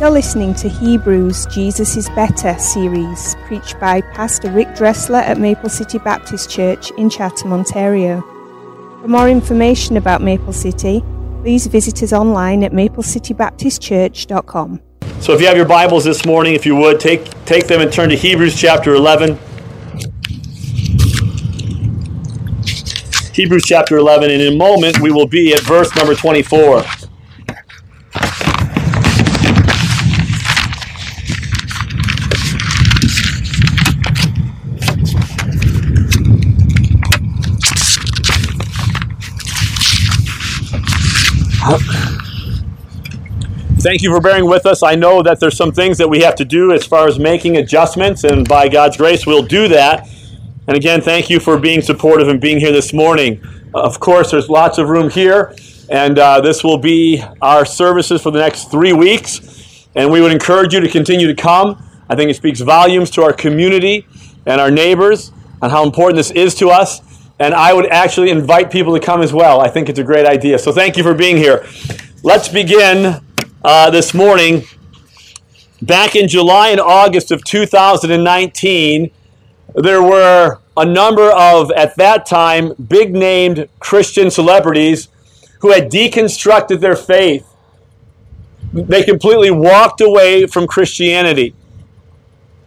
You're listening to Hebrews Jesus is Better series, preached by Pastor Rick Dressler at Maple City Baptist Church in Chatham, Ontario. For more information about Maple City, please visit us online at maplecitybaptistchurch.com. So if you have your Bibles this morning, if you would, take, take them and turn to Hebrews chapter 11. Hebrews chapter 11, and in a moment we will be at verse number 24. Thank you for bearing with us. I know that there's some things that we have to do as far as making adjustments, and by God's grace, we'll do that. And again, thank you for being supportive and being here this morning. Uh, of course, there's lots of room here, and uh, this will be our services for the next three weeks. And we would encourage you to continue to come. I think it speaks volumes to our community and our neighbors on how important this is to us. And I would actually invite people to come as well. I think it's a great idea. So thank you for being here. Let's begin uh, this morning. Back in July and August of 2019, there were a number of, at that time, big named Christian celebrities who had deconstructed their faith. They completely walked away from Christianity.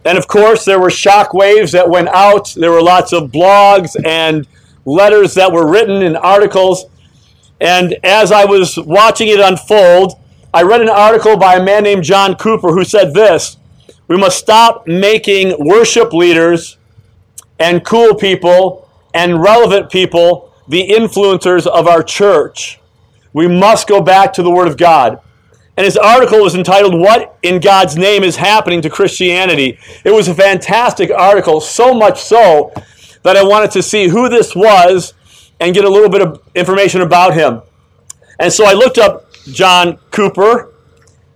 And of course, there were shock waves that went out. There were lots of blogs and letters that were written and articles. And as I was watching it unfold, I read an article by a man named John Cooper who said this We must stop making worship leaders and cool people and relevant people the influencers of our church. We must go back to the Word of God. And his article was entitled, What in God's Name is Happening to Christianity? It was a fantastic article, so much so that I wanted to see who this was and get a little bit of information about him. And so I looked up John Cooper,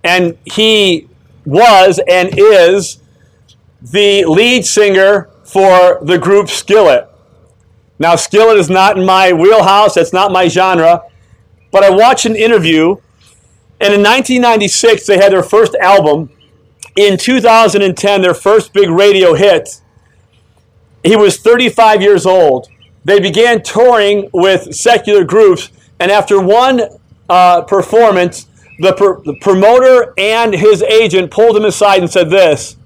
and he was and is the lead singer for the group Skillet. Now, Skillet is not in my wheelhouse, that's not my genre, but I watched an interview, and in 1996, they had their first album. In 2010, their first big radio hit. He was 35 years old. They began touring with secular groups, and after one uh, performance, the, the promoter and his agent pulled him aside and said this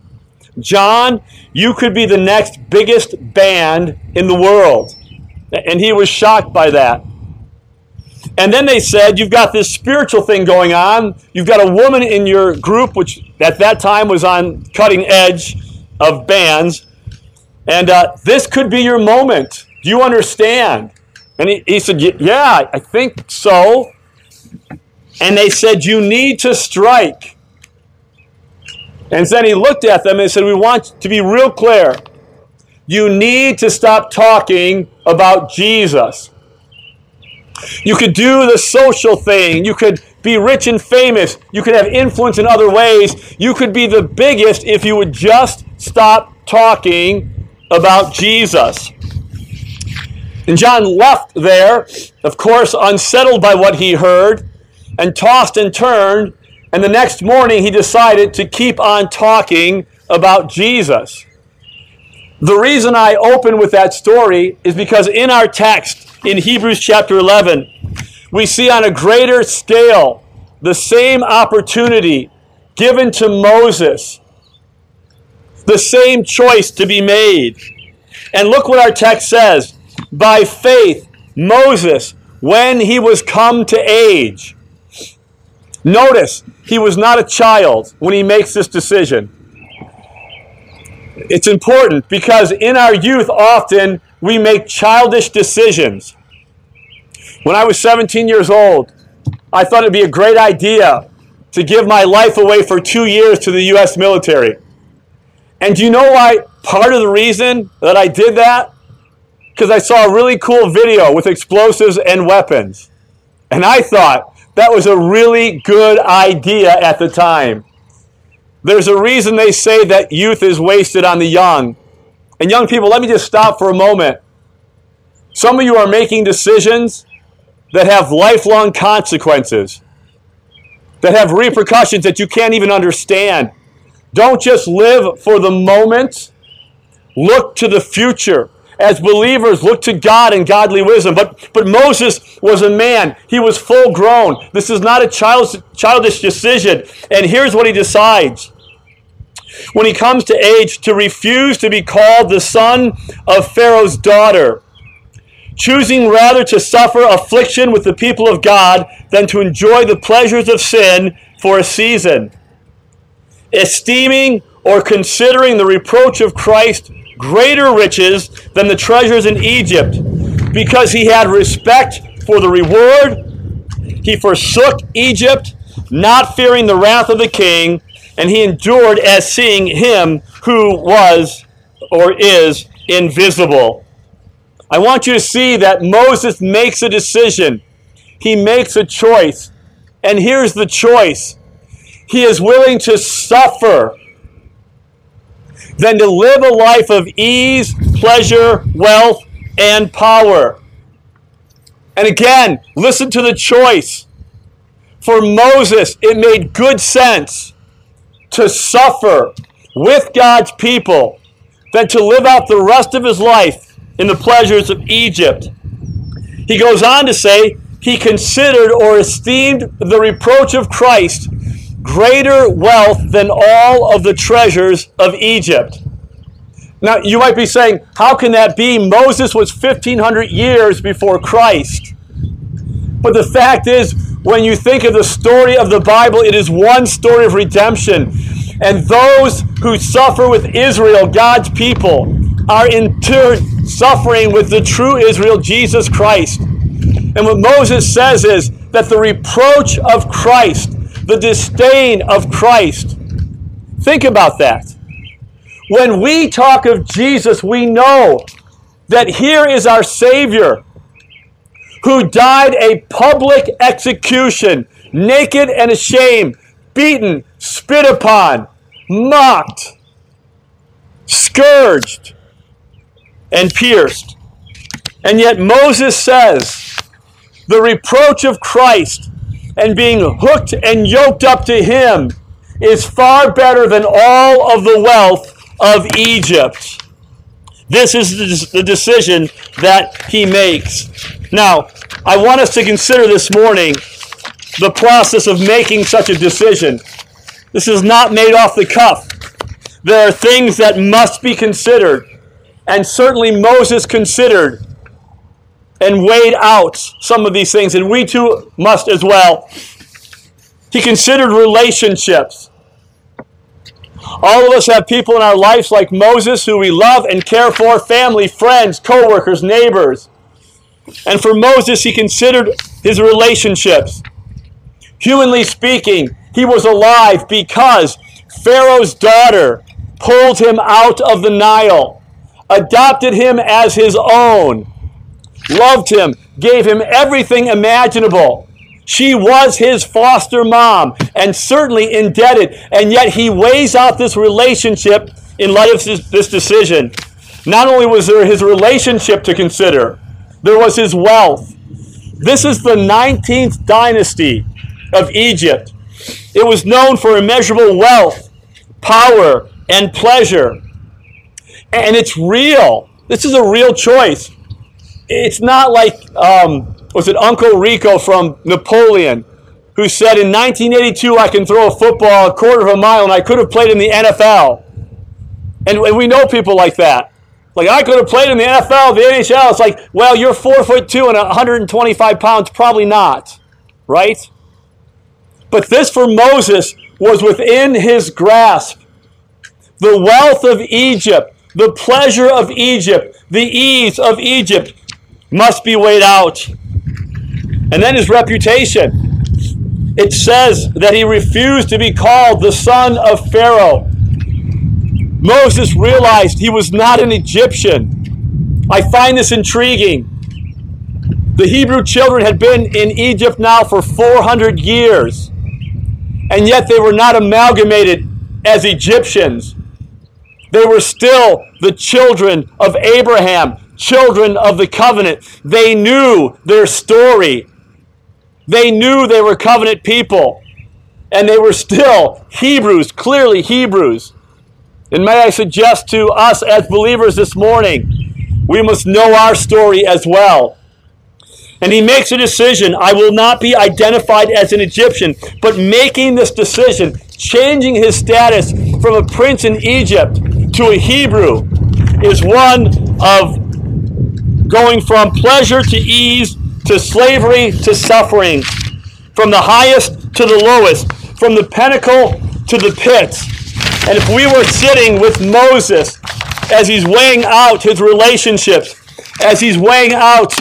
John, you could be the next biggest band in the world. And he was shocked by that. And then they said, You've got this spiritual thing going on. You've got a woman in your group, which at that time was on cutting edge of bands. And uh, this could be your moment. Do you understand? And he, he said, Yeah, I think so. And they said, You need to strike. And then he looked at them and said, We want to be real clear. You need to stop talking about Jesus. You could do the social thing. You could be rich and famous. You could have influence in other ways. You could be the biggest if you would just stop talking about Jesus. And John left there, of course, unsettled by what he heard, and tossed and turned and the next morning, he decided to keep on talking about Jesus. The reason I open with that story is because in our text, in Hebrews chapter 11, we see on a greater scale the same opportunity given to Moses, the same choice to be made. And look what our text says. By faith, Moses, when he was come to age, Notice, he was not a child when he makes this decision. It's important because in our youth, often we make childish decisions. When I was 17 years old, I thought it'd be a great idea to give my life away for two years to the U.S. military. And do you know why part of the reason that I did that? Because I saw a really cool video with explosives and weapons. And I thought, that was a really good idea at the time. There's a reason they say that youth is wasted on the young. And young people, let me just stop for a moment. Some of you are making decisions that have lifelong consequences. that have repercussions that you can't even understand. Don't just live for the moment, look to the future. As believers, look to God and godly wisdom. But, but Moses was a man. He was full grown. This is not a child's, childish decision. And here's what he decides when he comes to age to refuse to be called the son of Pharaoh's daughter, choosing rather to suffer affliction with the people of God than to enjoy the pleasures of sin for a season, esteeming or considering the reproach of Christ greater riches than the treasures in Egypt, because he had respect for the reward. He forsook Egypt, not fearing the wrath of the king and he endured as seeing him who was or is invisible. I want you to see that Moses makes a decision. He makes a choice. And here's the choice he is willing to suffer than to live a life of ease, pleasure, wealth, and power. And again, listen to the choice. For Moses, it made good sense to suffer with God's people than to live out the rest of his life in the pleasures of Egypt. He goes on to say, he considered or esteemed the reproach of Christ greater wealth than all of the treasures of Egypt. Now, you might be saying, how can that be? Moses was 1,500 years before Christ. But the fact is, when you think of the story of the Bible, it is one story of redemption. And those who suffer with Israel, God's people, are in turn suffering with the true Israel, Jesus Christ. And what Moses says is that the reproach of Christ, the disdain of Christ, think about that. When we talk of Jesus, we know that here is our Savior who died a public execution, naked and ashamed, beaten, spit upon, mocked, scourged, and pierced. And yet Moses says the reproach of Christ and being hooked and yoked up to him is far better than all of the wealth of Egypt. This is the decision that he makes. Now, I want us to consider this morning the process of making such a decision. This is not made off the cuff. There are things that must be considered. And certainly Moses considered and weighed out some of these things, and we too must as well. He considered relationships. All of us have people in our lives like Moses who we love and care for family, friends, co workers, neighbors. And for Moses, he considered his relationships. Humanly speaking, he was alive because Pharaoh's daughter pulled him out of the Nile, adopted him as his own, loved him, gave him everything imaginable. She was his foster mom and certainly indebted, and yet he weighs out this relationship in light of this, decision. Not only was there his relationship to consider, there was his wealth. This is the 19th dynasty of Egypt. It was known for immeasurable wealth, power, and pleasure. And it's real. This is a real choice. It's not like, um, was it Uncle Rico from Napoleon, who said in 1982 I can throw a football a quarter of a mile and I could have played in the NFL. And, and we know people like that. Like I could have played in the NFL, the NHL. It's like, well, you're four foot two and 125 pounds, probably not, right? But this for Moses was within his grasp. The wealth of Egypt, the pleasure of Egypt, the ease of Egypt must be weighed out. And then his reputation. It says that he refused to be called the son of Pharaoh. Moses realized he was not an Egyptian. I find this intriguing. The Hebrew children had been in Egypt now for 400 years and yet they were not amalgamated as Egyptians. They were still the children of Abraham, children of the covenant. They knew their story. They knew they were covenant people. and they were still Hebrews, clearly Hebrews. And may I suggest to us as believers this morning, we must know our story as well. And he makes a decision I will not be identified as an Egyptian, but making this decision, changing his status from a prince in Egypt to a Hebrew, is one of going from pleasure to ease to slavery to suffering, from the highest to the lowest, from the pinnacle to the pits. And if we were sitting with Moses as he's weighing out his relationships, as he's weighing out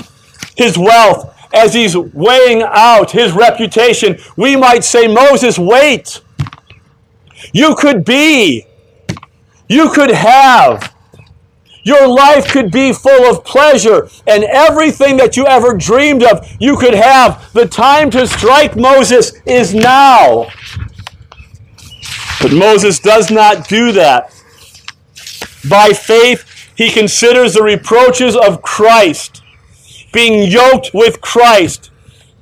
his wealth, as he's weighing out his reputation, we might say, Moses, wait. You could be. You could have. Your life could be full of pleasure and everything that you ever dreamed of, you could have. The time to strike Moses is now. But Moses does not do that. By faith, he considers the reproaches of Christ, being yoked with Christ,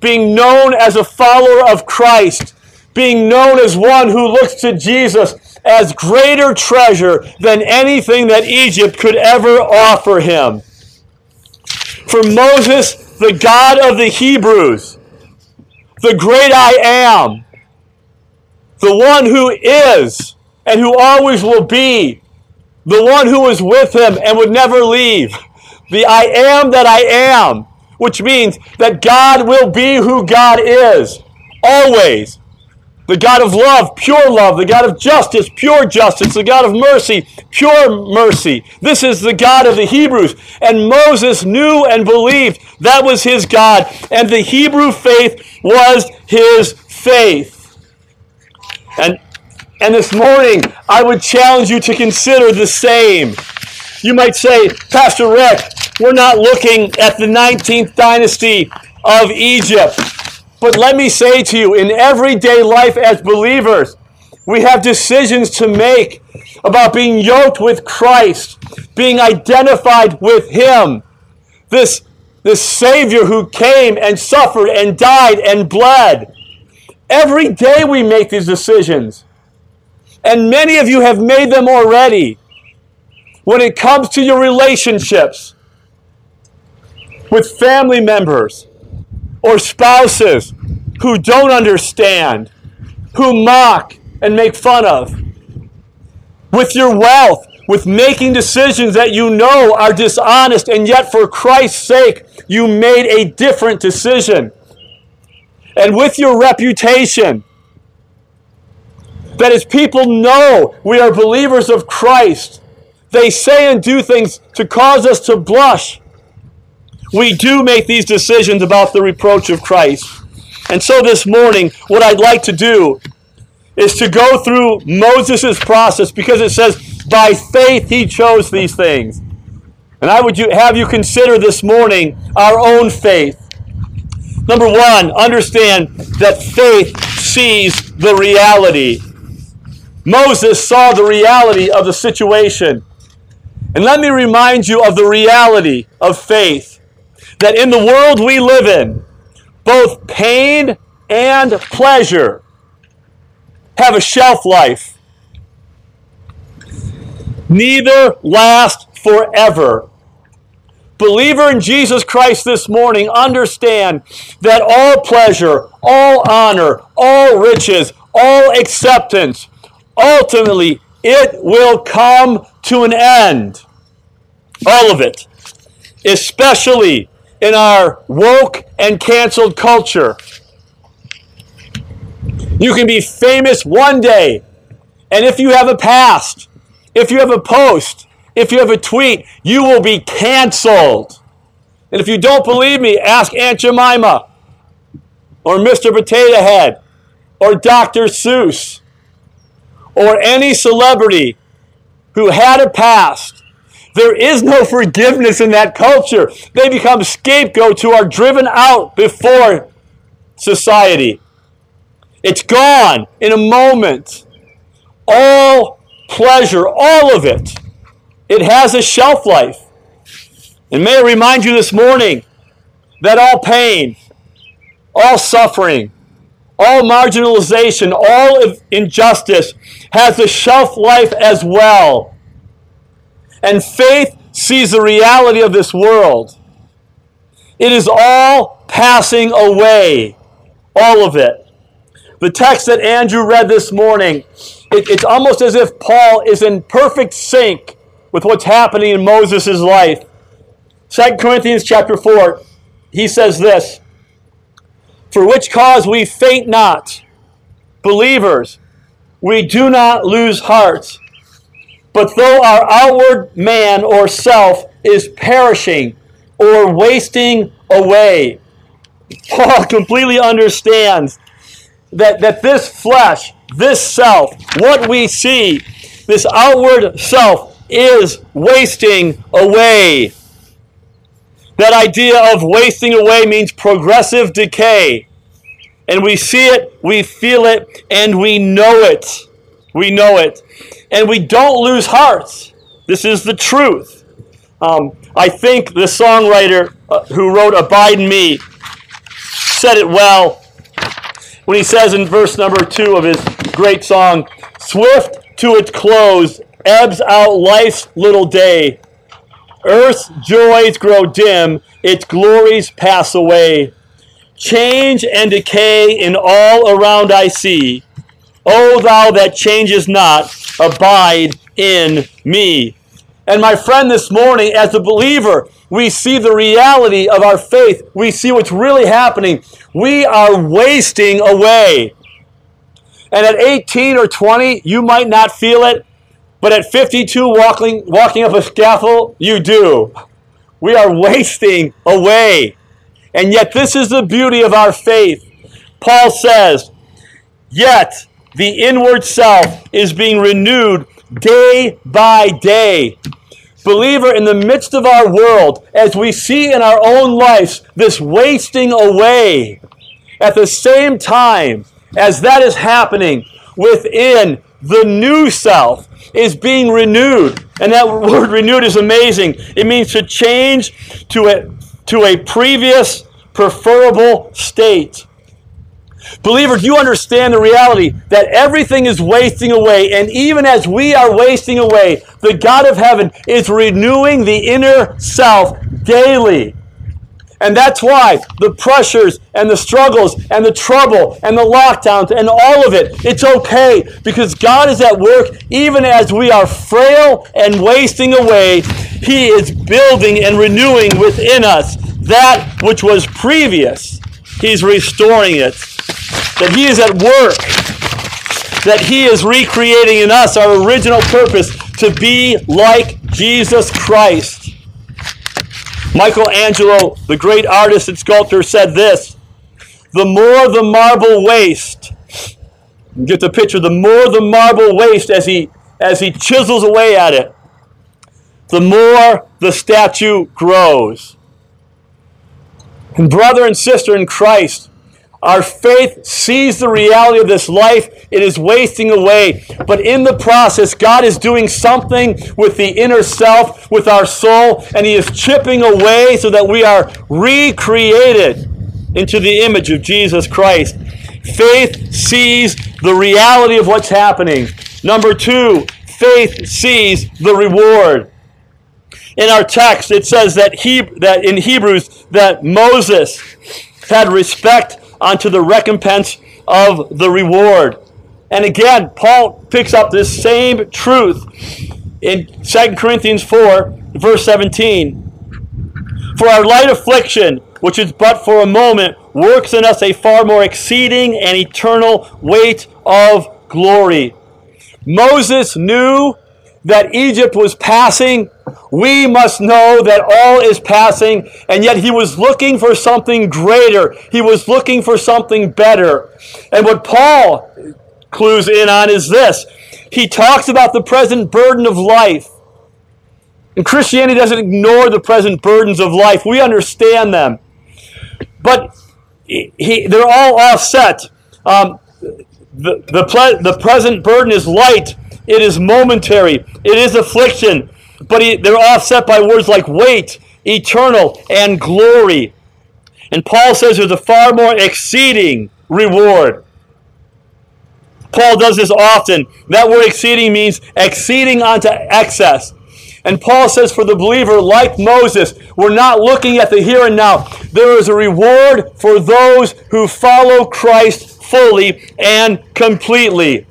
being known as a follower of Christ, being known as one who looks to Jesus as greater treasure than anything that Egypt could ever offer him. For Moses, the God of the Hebrews, the great I am, the one who is and who always will be, the one who was with him and would never leave, the I am that I am, which means that God will be who God is, always the God of love, pure love, the God of justice, pure justice, the God of mercy, pure mercy. This is the God of the Hebrews. And Moses knew and believed that was his God, and the Hebrew faith was his faith. And, and this morning, I would challenge you to consider the same. You might say, Pastor Rick, we're not looking at the 19th dynasty of Egypt. But let me say to you, in everyday life as believers, we have decisions to make about being yoked with Christ, being identified with Him. This, this Savior who came and suffered and died and bled. Every day we make these decisions. And many of you have made them already. When it comes to your relationships with family members, or spouses who don't understand, who mock and make fun of. With your wealth, with making decisions that you know are dishonest, and yet for Christ's sake, you made a different decision. And with your reputation, that as people know we are believers of Christ, they say and do things to cause us to blush we do make these decisions about the reproach of Christ. And so this morning, what I'd like to do is to go through Moses' process because it says, by faith he chose these things. And I would have you consider this morning our own faith. Number one, understand that faith sees the reality. Moses saw the reality of the situation. And let me remind you of the reality of faith that in the world we live in, both pain and pleasure have a shelf life. Neither last forever. Believer in Jesus Christ this morning, understand that all pleasure, all honor, all riches, all acceptance, ultimately it will come to an end. All of it. Especially in our woke and canceled culture. You can be famous one day, and if you have a past, if you have a post, if you have a tweet, you will be canceled. And if you don't believe me, ask Aunt Jemima, or Mr. Potato Head, or Dr. Seuss, or any celebrity who had a past there is no forgiveness in that culture. They become scapegoats who are driven out before society. It's gone in a moment. All pleasure, all of it, it has a shelf life. And may I remind you this morning that all pain, all suffering, all marginalization, all injustice has a shelf life as well. And faith sees the reality of this world. It is all passing away, all of it. The text that Andrew read this morning, it, it's almost as if Paul is in perfect sync with what's happening in Moses' life. 2 Corinthians chapter 4, he says this For which cause we faint not, believers, we do not lose heart. But though our outward man or self is perishing or wasting away, Paul completely understands that, that this flesh, this self, what we see, this outward self is wasting away. That idea of wasting away means progressive decay. And we see it, we feel it, and we know it. We know it. And we don't lose hearts. This is the truth. Um, I think the songwriter uh, who wrote Abide in Me said it well when he says in verse number two of his great song, Swift to its close ebbs out life's little day. Earth's joys grow dim, its glories pass away. Change and decay in all around I see. O thou that changes not, abide in me. And my friend, this morning, as a believer, we see the reality of our faith. We see what's really happening. We are wasting away. And at 18 or 20, you might not feel it, but at 52, walking, walking up a scaffold, you do. We are wasting away. And yet, this is the beauty of our faith. Paul says, Yet the inward self is being renewed day by day. Believer, in the midst of our world, as we see in our own lives this wasting away, at the same time as that is happening within the new self is being renewed. And that word renewed is amazing. It means to change to a, to a previous preferable state. Believer, do you understand the reality that everything is wasting away? And even as we are wasting away, the God of heaven is renewing the inner self daily. And that's why the pressures and the struggles and the trouble and the lockdowns and all of it, it's okay because God is at work even as we are frail and wasting away. He is building and renewing within us that which was previous. He's restoring it. That He is at work. That He is recreating in us our original purpose to be like Jesus Christ. Michelangelo, the great artist and sculptor, said this The more the marble waste, get the picture, the more the marble waste as he, as he chisels away at it, the more the statue grows. And brother and sister in Christ, our faith sees the reality of this life. It is wasting away. But in the process, God is doing something with the inner self, with our soul, and He is chipping away so that we are recreated into the image of Jesus Christ. Faith sees the reality of what's happening. Number two, faith sees the reward. In our text, it says that, he, that in Hebrews that Moses had respect unto the recompense of the reward. And again, Paul picks up this same truth in 2 Corinthians 4, verse 17. For our light affliction, which is but for a moment, works in us a far more exceeding and eternal weight of glory. Moses knew that Egypt was passing, we must know that all is passing, and yet he was looking for something greater. He was looking for something better. And what Paul clues in on is this he talks about the present burden of life. And Christianity doesn't ignore the present burdens of life, we understand them. But he, they're all offset. Um, the, the, ple- the present burden is light it is momentary. It is affliction. But he, they're offset by words like weight, eternal, and glory. And Paul says there's a far more exceeding reward. Paul does this often. That word exceeding means exceeding onto excess. And Paul says for the believer, like Moses, we're not looking at the here and now. There is a reward for those who follow Christ fully and completely.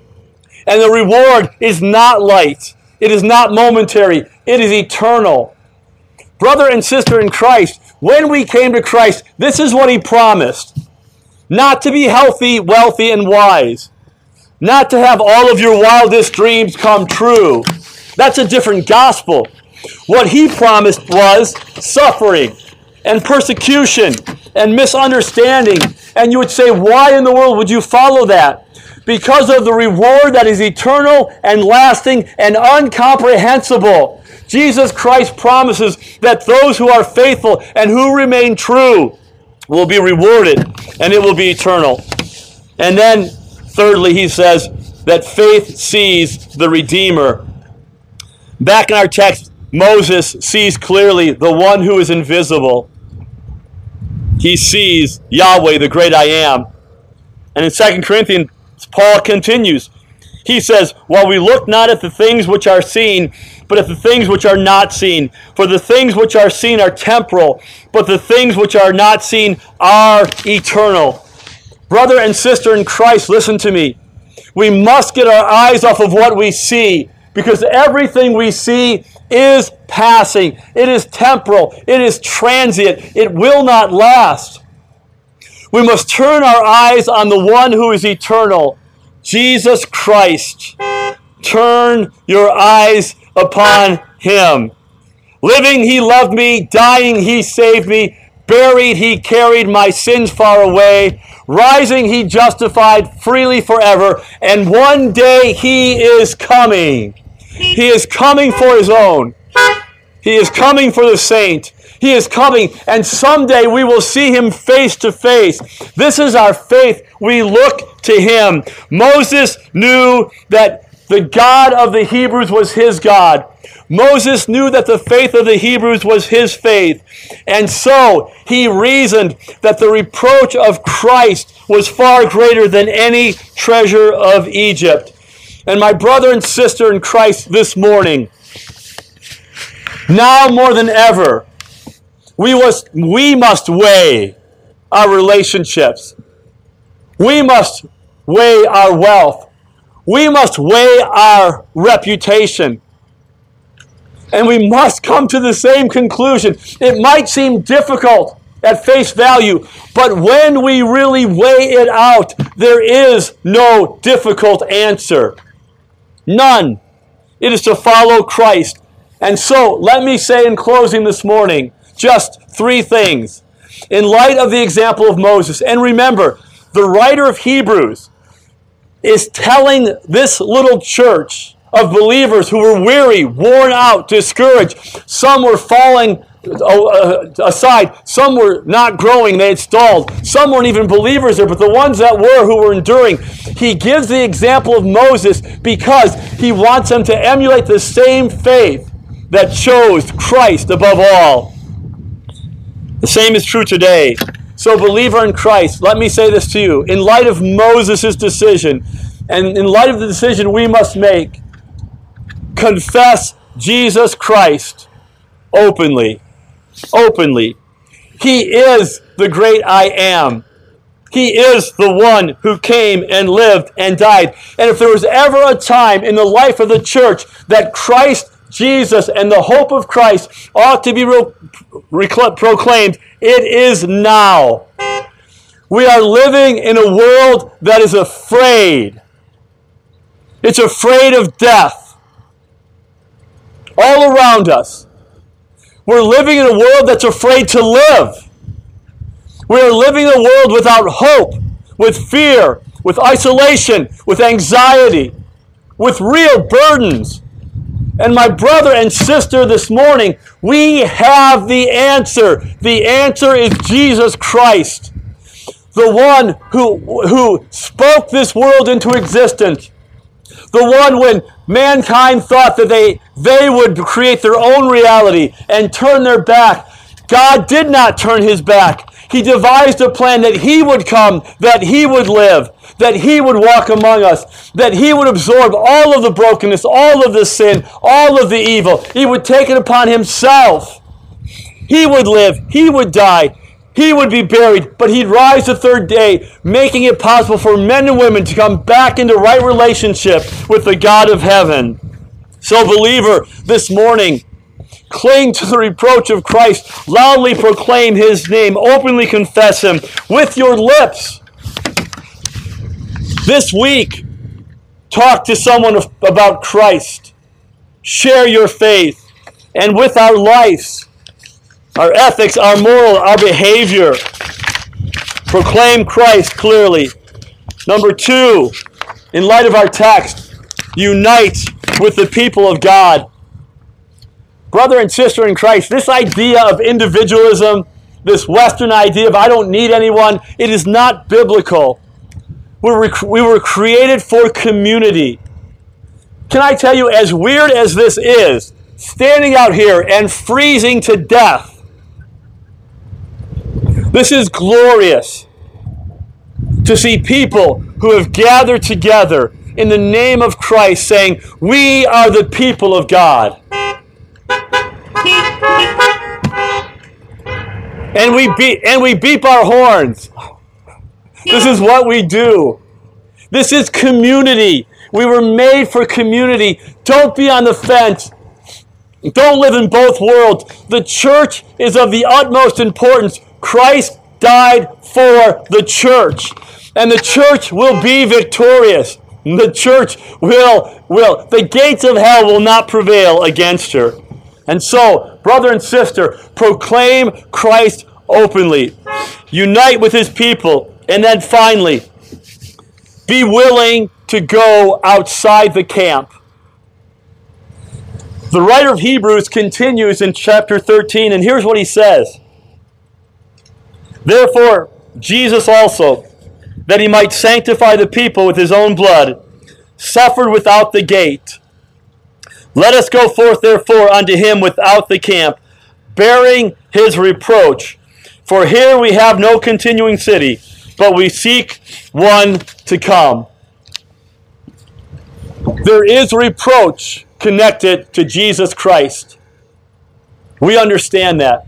And the reward is not light, it is not momentary, it is eternal. Brother and sister in Christ, when we came to Christ, this is what he promised not to be healthy, wealthy, and wise, not to have all of your wildest dreams come true. That's a different gospel. What he promised was suffering and persecution and misunderstanding. And you would say, why in the world would you follow that? Because of the reward that is eternal and lasting and uncomprehensible. Jesus Christ promises that those who are faithful and who remain true will be rewarded and it will be eternal. And then, thirdly, he says that faith sees the Redeemer. Back in our text, Moses sees clearly the one who is invisible. He sees Yahweh, the great I am. And in 2 Corinthians, Paul continues. He says, While we look not at the things which are seen, but at the things which are not seen. For the things which are seen are temporal, but the things which are not seen are eternal. Brother and sister in Christ, listen to me. We must get our eyes off of what we see because everything we see is passing, it is temporal, it is transient, it will not last. We must turn our eyes on the one who is eternal, Jesus Christ. Turn your eyes upon him. Living, he loved me. Dying, he saved me. Buried, he carried my sins far away. Rising, he justified freely forever. And one day he is coming. He is coming for his own. He is coming for the saint. He is coming, and someday we will see him face to face. This is our faith. We look to him. Moses knew that the God of the Hebrews was his God. Moses knew that the faith of the Hebrews was his faith. And so he reasoned that the reproach of Christ was far greater than any treasure of Egypt. And my brother and sister in Christ this morning, now more than ever, we must, we must weigh our relationships. We must weigh our wealth we must weigh our reputation. And we must come to the same conclusion. It might seem difficult at face value, but when we really weigh it out, there is no difficult answer. None. It is to follow Christ. And so, let me say in closing this morning just three things. In light of the example of Moses, and remember, the writer of Hebrews is telling this little church of believers who were weary, worn out, discouraged. Some were falling uh, aside. Some were not growing, they had stalled. Some weren't even believers there, but the ones that were who were enduring, he gives the example of Moses because he wants them to emulate the same faith that chose Christ above all. The same is true today. So, believer in Christ, let me say this to you. In light of Moses' decision, and in light of the decision we must make, confess Jesus Christ openly. Openly. He is the great I am. He is the one who came and lived and died. And if there was ever a time in the life of the church that Christ Jesus and the hope of Christ ought to be proclaimed, it is now. We are living in a world that is afraid. It's afraid of death. All around us. We're living in a world that's afraid to live. We are living in a world without hope, with fear, with isolation, with anxiety, with real burdens. And my brother and sister this morning, we have the answer. The answer is Jesus Christ, the one who, who spoke this world into existence. The one when mankind thought that they, they would create their own reality and turn their back God did not turn his back. He devised a plan that he would come, that he would live, that he would walk among us, that he would absorb all of the brokenness, all of the sin, all of the evil. He would take it upon himself. He would live, he would die, he would be buried, but he'd rise the third day, making it possible for men and women to come back into right relationship with the God of heaven. So, believer, this morning, cling to the reproach of Christ, loudly proclaim his name, openly confess him with your lips. This week, talk to someone about Christ. Share your faith. And with our lives, our ethics, our moral, our behavior, proclaim Christ clearly. Number two, in light of our text, unite with the people of God. Brother and sister in Christ, this idea of individualism, this Western idea of I don't need anyone, it is not biblical. We were, we were created for community. Can I tell you, as weird as this is, standing out here and freezing to death, this is glorious to see people who have gathered together in the name of Christ saying, We are the people of God. And we beat and we beep our horns. This is what we do. This is community. We were made for community. Don't be on the fence. Don't live in both worlds. The church is of the utmost importance. Christ died for the church. And the church will be victorious. The church will, will, the gates of hell will not prevail against her. And so, brother and sister, proclaim Christ openly. Unite with his people and then finally, be willing to go outside the camp. The writer of Hebrews continues in chapter 13, and here's what he says Therefore, Jesus also, that he might sanctify the people with his own blood, suffered without the gate. Let us go forth, therefore, unto him without the camp, bearing his reproach. For here we have no continuing city but we seek one to come. There is reproach connected to Jesus Christ. We understand that.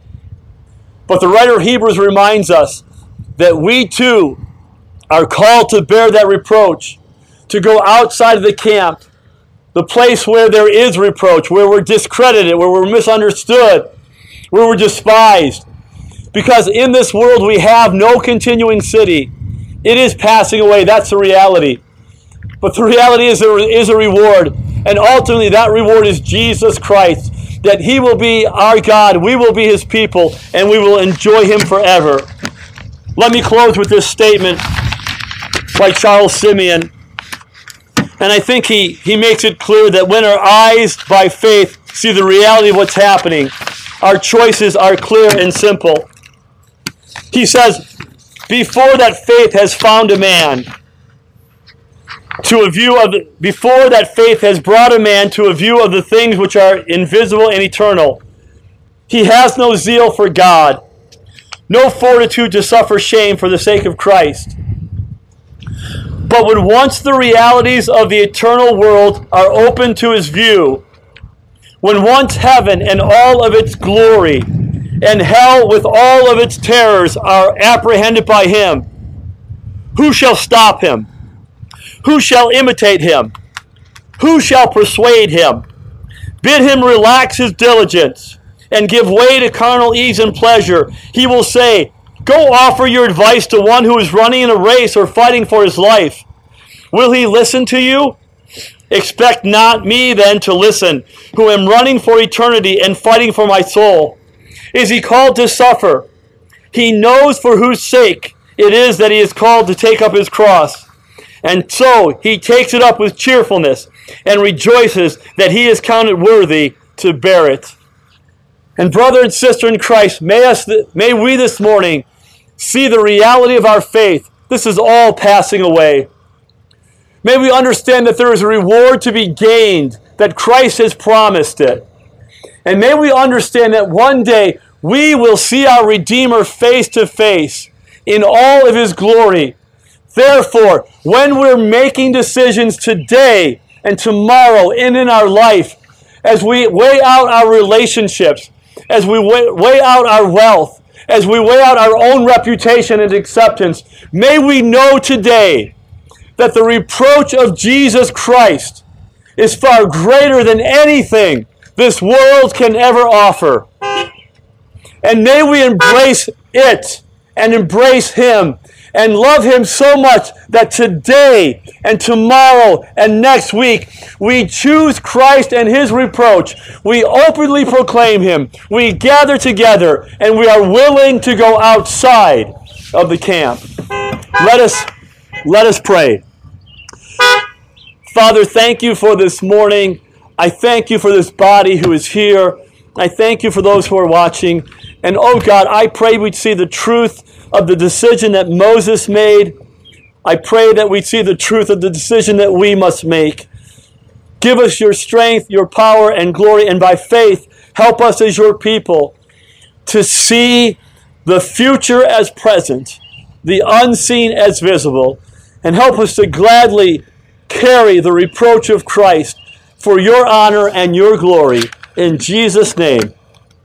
But the writer of Hebrews reminds us that we too are called to bear that reproach, to go outside of the camp, the place where there is reproach, where we're discredited, where we're misunderstood, where we're despised. Because in this world we have no continuing city. It is passing away. That's the reality. But the reality is there is a reward. And ultimately, that reward is Jesus Christ. That He will be our God, we will be His people, and we will enjoy Him forever. Let me close with this statement by Charles Simeon. And I think he, he makes it clear that when our eyes by faith see the reality of what's happening, our choices are clear and simple. He says, before that faith has found a man to a view of the, before that faith has brought a man to a view of the things which are invisible and eternal he has no zeal for god no fortitude to suffer shame for the sake of christ but when once the realities of the eternal world are open to his view when once heaven and all of its glory and hell with all of its terrors are apprehended by him. Who shall stop him? Who shall imitate him? Who shall persuade him? Bid him relax his diligence and give way to carnal ease and pleasure. He will say, Go offer your advice to one who is running in a race or fighting for his life. Will he listen to you? Expect not me then to listen, who am running for eternity and fighting for my soul. Is he called to suffer? He knows for whose sake it is that he is called to take up his cross. And so he takes it up with cheerfulness and rejoices that he is counted worthy to bear it. And brother and sister in Christ, may, us, may we this morning see the reality of our faith. This is all passing away. May we understand that there is a reward to be gained, that Christ has promised it. And may we understand that one day we will see our Redeemer face to face in all of his glory. Therefore, when we're making decisions today and tomorrow and in our life, as we weigh out our relationships, as we weigh, out our wealth, as we weigh out our own reputation and acceptance, may we know today that the reproach of Jesus Christ is far greater than anything this world can ever offer. And may we embrace it and embrace Him and love Him so much that today and tomorrow and next week we choose Christ and His reproach. We openly proclaim Him. We gather together and we are willing to go outside of the camp. Let us, let us pray. Father, thank you for this morning. I thank you for this body who is here. I thank you for those who are watching. And oh God, I pray we'd see the truth of the decision that Moses made. I pray that we'd see the truth of the decision that we must make. Give us your strength, your power, and glory, and by faith, help us as your people to see the future as present, the unseen as visible, and help us to gladly carry the reproach of Christ for your honor and your glory. In Jesus' name,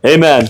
amen.